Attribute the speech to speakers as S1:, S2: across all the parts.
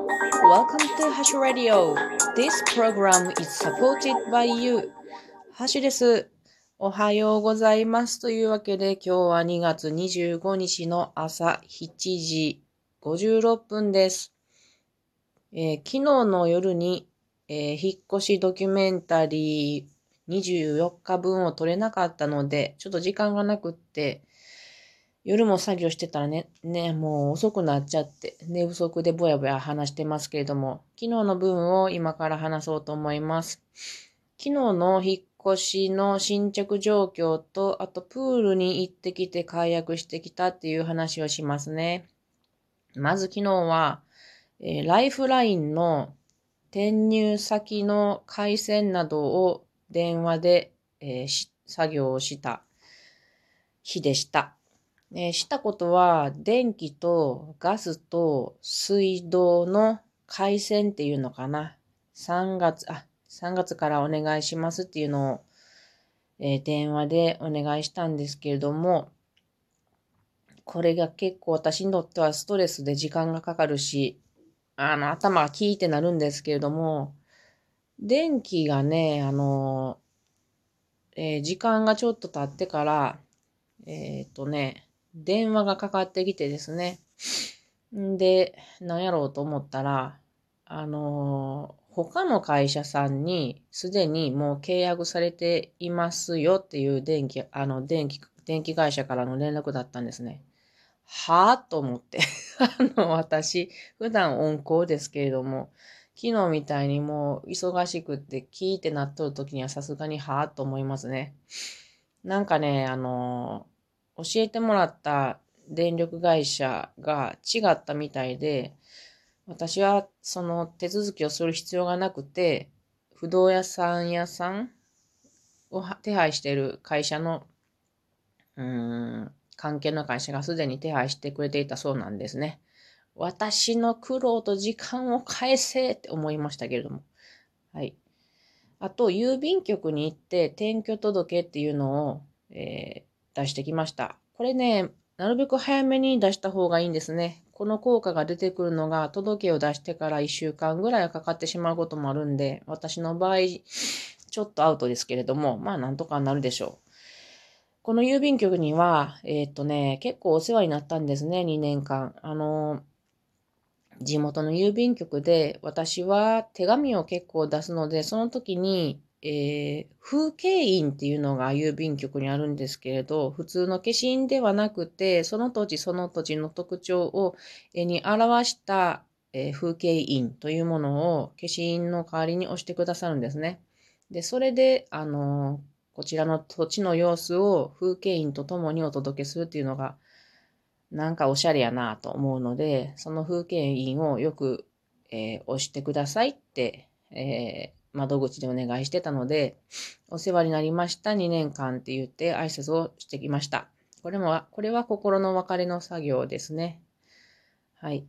S1: Welcome to Hash Radio. This program is supported by you. ハッシュです。おはようございます。というわけで今日は2月25日の朝7時56分です。えー、昨日の夜に、えー、引っ越しドキュメンタリー24日分を撮れなかったので、ちょっと時間がなくって、夜も作業してたらね、ね、もう遅くなっちゃって、寝不足でぼやぼや話してますけれども、昨日の分を今から話そうと思います。昨日の引っ越しの進捗状況と、あとプールに行ってきて解約してきたっていう話をしますね。まず昨日は、えー、ライフラインの転入先の回線などを電話で、えー、作業をした日でした。えー、したことは、電気とガスと水道の回線っていうのかな。3月、あ、3月からお願いしますっていうのを、えー、電話でお願いしたんですけれども、これが結構私にとってはストレスで時間がかかるし、あの、頭がキーってなるんですけれども、電気がね、あの、えー、時間がちょっと経ってから、えっ、とね、電話がかかってきてですね。んで、何やろうと思ったら、あのー、他の会社さんにすでにもう契約されていますよっていう電気、あの、電気、電気会社からの連絡だったんですね。はぁと思って。あの、私、普段温厚ですけれども、昨日みたいにもう忙しくってキーってなっとる時にはさすがにはぁと思いますね。なんかね、あの教えてもらった電力会社が違ったみたいで、私はその手続きをする必要がなくて、不動屋さん屋さんを手配している会社の、うん、関係の会社がすでに手配してくれていたそうなんですね。私の苦労と時間を返せって思いましたけれども。はい。あと、郵便局に行って転居届っていうのを、え、出してきました。これね、なるべく早めに出した方がいいんですね。この効果が出てくるのが届けを出してから1週間ぐらいかかってしまうこともあるんで、私の場合、ちょっとアウトですけれども、まあなんとかなるでしょう。この郵便局には、えー、っとね、結構お世話になったんですね、2年間。あの、地元の郵便局で私は手紙を結構出すので、その時にえー、風景印っていうのが郵便局にあるんですけれど、普通の消印ではなくて、その土地その土地の特徴を絵に表した、えー、風景印というものを消印の代わりに押してくださるんですね。で、それで、あのー、こちらの土地の様子を風景印とともにお届けするっていうのが、なんかおしゃれやなと思うので、その風景印をよく、え、押してくださいって、え窓口でお願いしてたので、お世話になりました2年間って言って挨拶をしてきました。これも、これは心の別れの作業ですね。はい。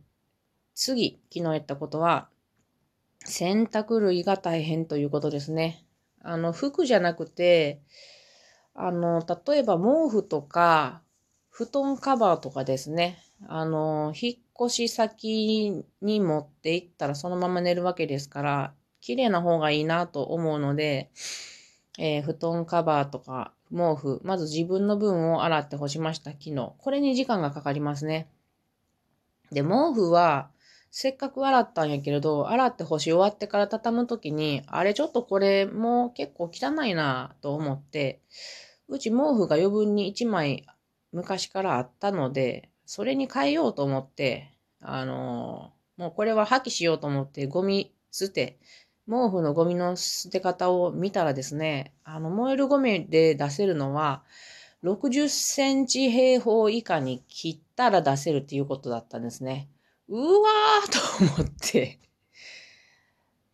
S1: 次、昨日やったことは、洗濯類が大変ということですね。あの、服じゃなくて、あの、例えば毛布とか、布団カバーとかですね。あの、引っ越し先に持って行ったらそのまま寝るわけですから、綺麗な方がいいなと思うので、えー、布団カバーとか毛布、まず自分の分を洗って干しました、昨日。これに時間がかかりますね。で、毛布は、せっかく洗ったんやけれど、洗って干し終わってから畳むときに、あれちょっとこれもう結構汚いなと思って、うち毛布が余分に1枚昔からあったので、それに変えようと思って、あのー、もうこれは破棄しようと思ってゴミ捨て、毛布のゴミの捨て方を見たらですね、あの、燃えるゴミで出せるのは、60センチ平方以下に切ったら出せるっていうことだったんですね。うわーと思って。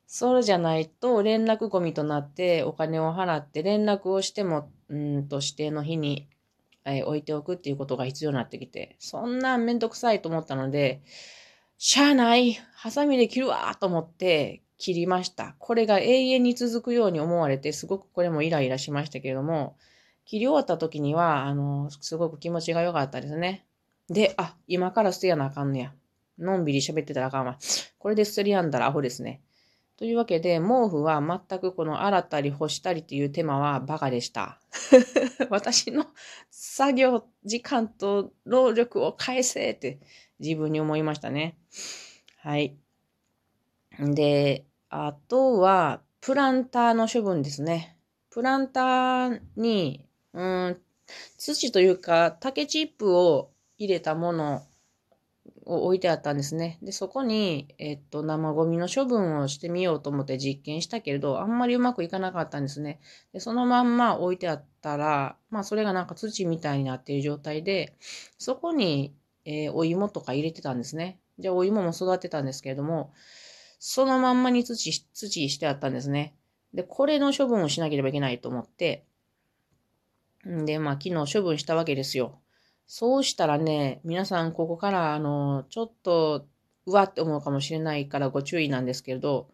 S1: それじゃないと連絡ゴミとなってお金を払って連絡をしても、うんと指定の日に、えー、置いておくっていうことが必要になってきて、そんなめんどくさいと思ったので、しゃあない、ハサミで切るわと思って切りました。これが永遠に続くように思われて、すごくこれもイライラしましたけれども、切り終わった時には、あの、すごく気持ちが良かったですね。で、あ、今から捨てやなあかんねや。のんびり喋ってたらあかんわ。これで捨てりやんだらアホですね。というわけで、毛布は全くこの洗ったり干したりっていう手間はバカでした。私の作業時間と労力を返せって自分に思いましたね。はい。で、あとは、プランターの処分ですね。プランターに、うん、土というか、竹チップを入れたものを置いてあったんですね。で、そこに、えっと、生ゴミの処分をしてみようと思って実験したけれど、あんまりうまくいかなかったんですね。で、そのまんま置いてあったら、まあ、それがなんか土みたいになっている状態で、そこに、えー、お芋とか入れてたんですね。じゃあ、お芋も育てたんですけれども、そのまんまに土、土してあったんですね。で、これの処分をしなければいけないと思って、んで、まあ、昨日処分したわけですよ。そうしたらね、皆さんここから、あの、ちょっと、うわって思うかもしれないからご注意なんですけれど、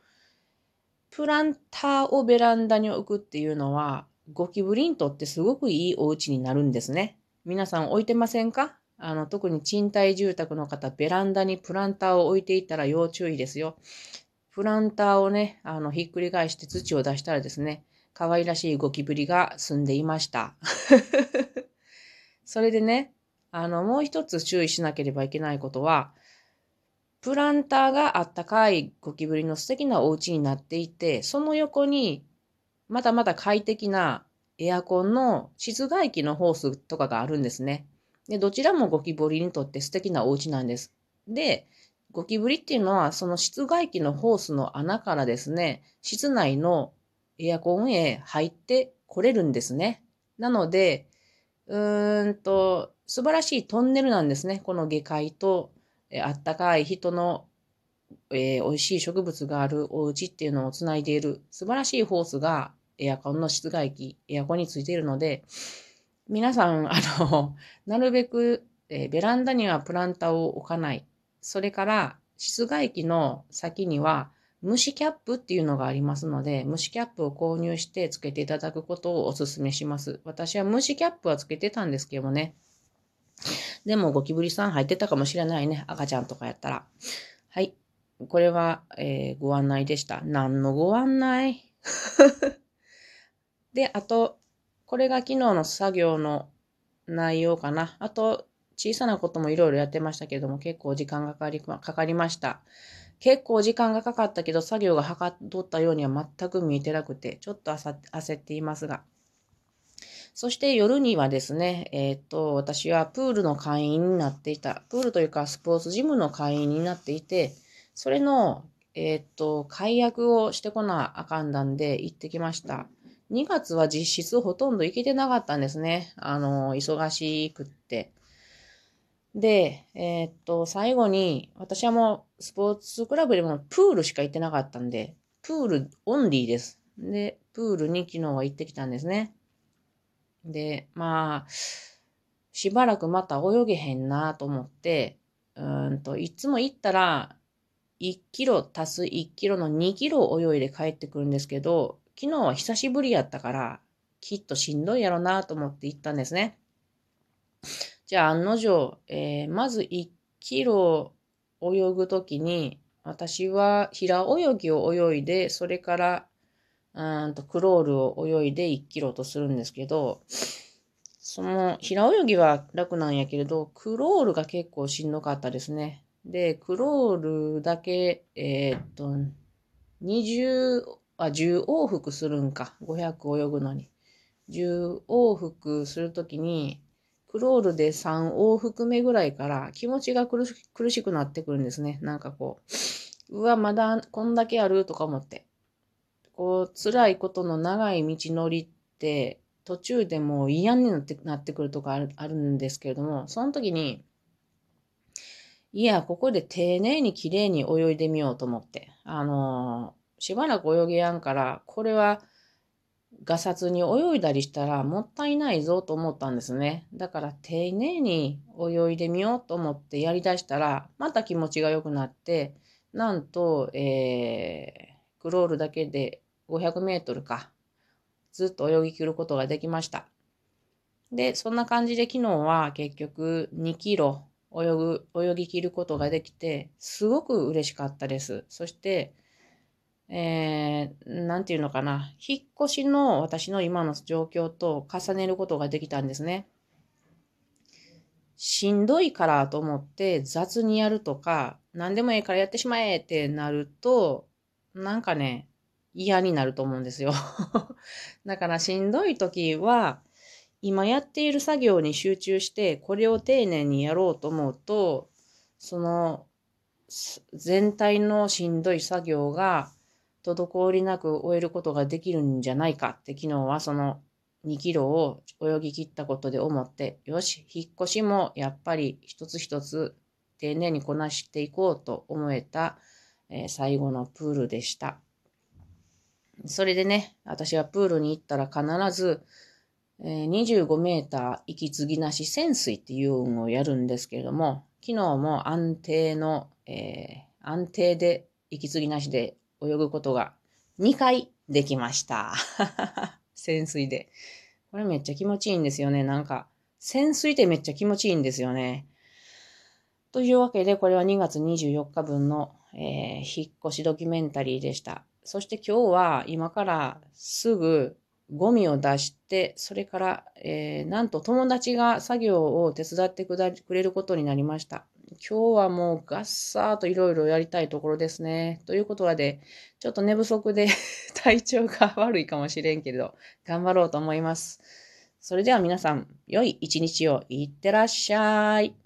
S1: プランターをベランダに置くっていうのは、ゴキブリにとってすごくいいお家になるんですね。皆さん置いてませんかあの、特に賃貸住宅の方、ベランダにプランターを置いていたら要注意ですよ。プランターをね、あの、ひっくり返して土を出したらですね、可愛らしいゴキブリが住んでいました。それでね、あの、もう一つ注意しなければいけないことは、プランターがあったかいゴキブリの素敵なお家になっていて、その横に、まだまだ快適なエアコンの室外機のホースとかがあるんですね。で、どちらもゴキブリにとって素敵なお家なんです。で、ゴキブリっていうのは、その室外機のホースの穴からですね、室内のエアコンへ入ってこれるんですね。なので、うーんと、素晴らしいトンネルなんですね。この下界と、えあったかい人の、えー、美味しい植物があるお家っていうのをつないでいる素晴らしいホースがエアコンの室外機、エアコンについているので、皆さん、あの、なるべく、えー、ベランダにはプランターを置かない。それから、室外機の先には、虫キャップっていうのがありますので、虫キャップを購入してつけていただくことをお勧めします。私は虫キャップはつけてたんですけどね。でもゴキブリさん入ってたかもしれないね。赤ちゃんとかやったら。はい。これは、えー、ご案内でした。何のご案内？で、あと、これが昨日の作業の内容かな。あと、小さなこともいろいろやってましたけども、結構時間がかかりかかりました。結構時間がかかったけど、作業がはかっとったようには全く見えてなくて、ちょっと焦っていますが。そして夜にはですね、えっ、と、私はプールの会員になっていた。プールというかスポーツジムの会員になっていて、それの、えっ、と、解約をしてこなあかんだんで行ってきました。2月は実質ほとんど行けてなかったんですね。あの、忙しくって。で、えー、っと、最後に、私はもうスポーツクラブでもプールしか行ってなかったんで、プールオンリーです。で、プールに昨日は行ってきたんですね。で、まあ、しばらくまた泳げへんなと思って、うんと、いつも行ったら、1キロ足す1キロの2キロ泳いで帰ってくるんですけど、昨日は久しぶりやったから、きっとしんどいやろなと思って行ったんですね。じゃあ案の定、えー、まず1キロ泳ぐときに、私は平泳ぎを泳いで、それからうんとクロールを泳いで1キロとするんですけど、その平泳ぎは楽なんやけれど、クロールが結構しんどかったですね。で、クロールだけ、えー、っと、20、あ、10往復するんか。500泳ぐのに。10往復するときに、クロールで3往復目ぐらいから気持ちが苦しくなってくるんですね。なんかこう、うわ、まだこんだけあるとか思って。こう、辛いことの長い道のりって、途中でもう嫌になってなってくるとかあるあるんですけれども、その時に、いや、ここで丁寧に綺麗に泳いでみようと思って、あのー、しばらく泳げやんから、これは、ガサツに泳いだりしたらもったいないぞと思ったんですね。だから丁寧に泳いでみようと思ってやりだしたら、また気持ちが良くなって、なんと、えー、クロールだけで500メートルか、ずっと泳ぎ切ることができました。で、そんな感じで昨日は結局2キロ泳ぐ、泳ぎ切ることができて、すごく嬉しかったです。そして、えー、なんていうのかな。引っ越しの私の今の状況と重ねることができたんですね。しんどいからと思って雑にやるとか、何でもいいからやってしまえってなると、なんかね、嫌になると思うんですよ。だからしんどい時は、今やっている作業に集中して、これを丁寧にやろうと思うと、その全体のしんどい作業が滞りなく終えることができるんじゃないかって昨日はその2キロを泳ぎ切ったことで思って、よし、引っ越しもやっぱり一つ一つ丁寧にこなしていこうと思えた、えー、最後のプールでした。それでね、私はプールに行ったら必ず、えー、25メーター息継ぎなし潜水っていうのをやるんですけれども、昨日も安定の、えー、安定で息継ぎなしで泳ぐことが2回できました。潜水で。これめっちゃ気持ちいいんですよね。なんか、潜水ってめっちゃ気持ちいいんですよね。というわけで、これは2月24日分の、えー、引っ越しドキュメンタリーでした。そして今日は今からすぐゴミを出して、それから、えー、なんと友達が作業を手伝ってくれることになりました。今日はもうガッサーといろいろやりたいところですね。ということはで、ちょっと寝不足で 体調が悪いかもしれんけれど、頑張ろうと思います。それでは皆さん、良い一日をいってらっしゃい。